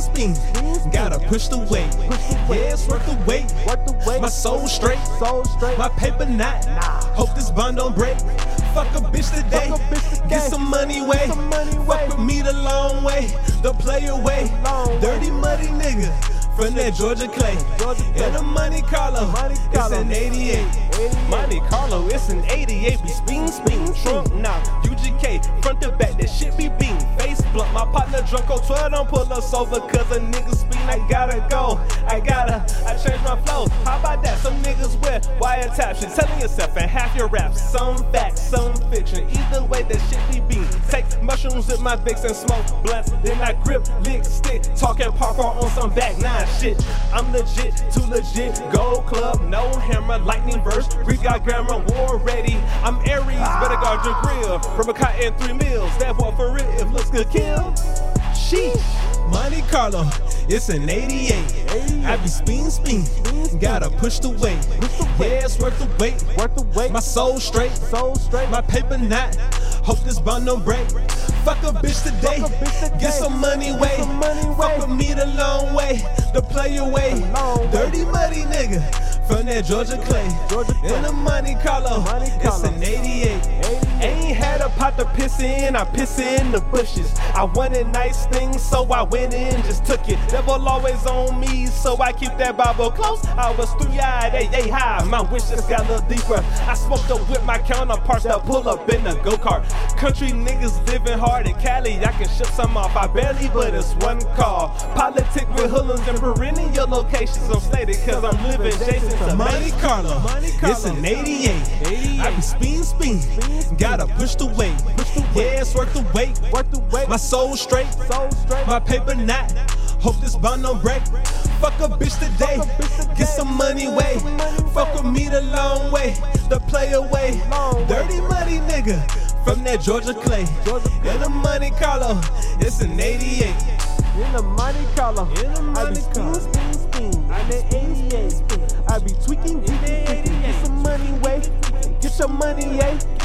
spin. Gotta push the weight. Yeah, it's worth the weight. Worth the wait. My soul straight. My paper not. Hope this bond don't break. Fuck a bitch today. Fuck a bitch today. Get some money way. money Fuck with me the long way. The player way. Dirty muddy nigga. From that Georgia clay. Georgia clay. And a Monte Carlo. Monte It's an 88. 88. Monte Carlo, it's an 88. Be spin, spin, trunk now. UGK, front to back, my partner drunk on 12, don't pull us over. Cause a nigga spin, I gotta go. I gotta, I change my flow. How about that? Some niggas wear wiretap shit. Telling yourself and half your raps. Some facts, some fiction. Either way, that shit be beat. Take mushrooms with my Vicks and smoke blunts. Then I grip, lick, stick. Talking parkour on some back nine shit. I'm legit, too legit. Gold club, no hammer, lightning verse. We got grammar, war ready. I'm Aries, better guard your grill. From a cotton three meals. That boy for real, kill. Sheesh. Monte Carlo, it's an 88. I be spin, spin. Gotta push the weight. Yeah, it's worth the wait. Worth the weight. My soul straight. soul straight. My paper not. Hope this bond don't break. Fuck a bitch today. Fuck a bitch today. Get some money way. money Fuck with me the long way. The player way. Dirty muddy nigga. From that Georgia clay. Georgia clay. In the Monte Carlo. Monte It's an 88. Ain't had a pot to piss in, I piss in the bushes. I wanted nice things, so I went in, just took it. Devil always on me, so I keep that Bible close. I was three eyed, hey, hey, high. My wishes got a little deeper. I smoked up with my counterparts that pull up in the go kart. Country niggas living hard in Cali, I can ship some off. I barely, but it's one call. Politic with hoodlums and perennial locations. I'm stated, cause I'm living Jason to Monte Carlo. It's an 88. I be spin, spin. Gotta push the weight. Yeah, it's worth the wait. Worth the wait. My soul straight. My paper not. Hope this bond don't break. Fuck a bitch today. Fuck a bitch today. Get some money way. Fuck with me the long way. The play away. Dirty money nigga. From that Georgia clay. In the Monte Carlo. It's an 88. In the Monte Carlo. In the I be Monte spin, Carlo. spin, spin. I be 88. I be tweaking, tweaking, tweaking. Get some money way. Get your money, yeah.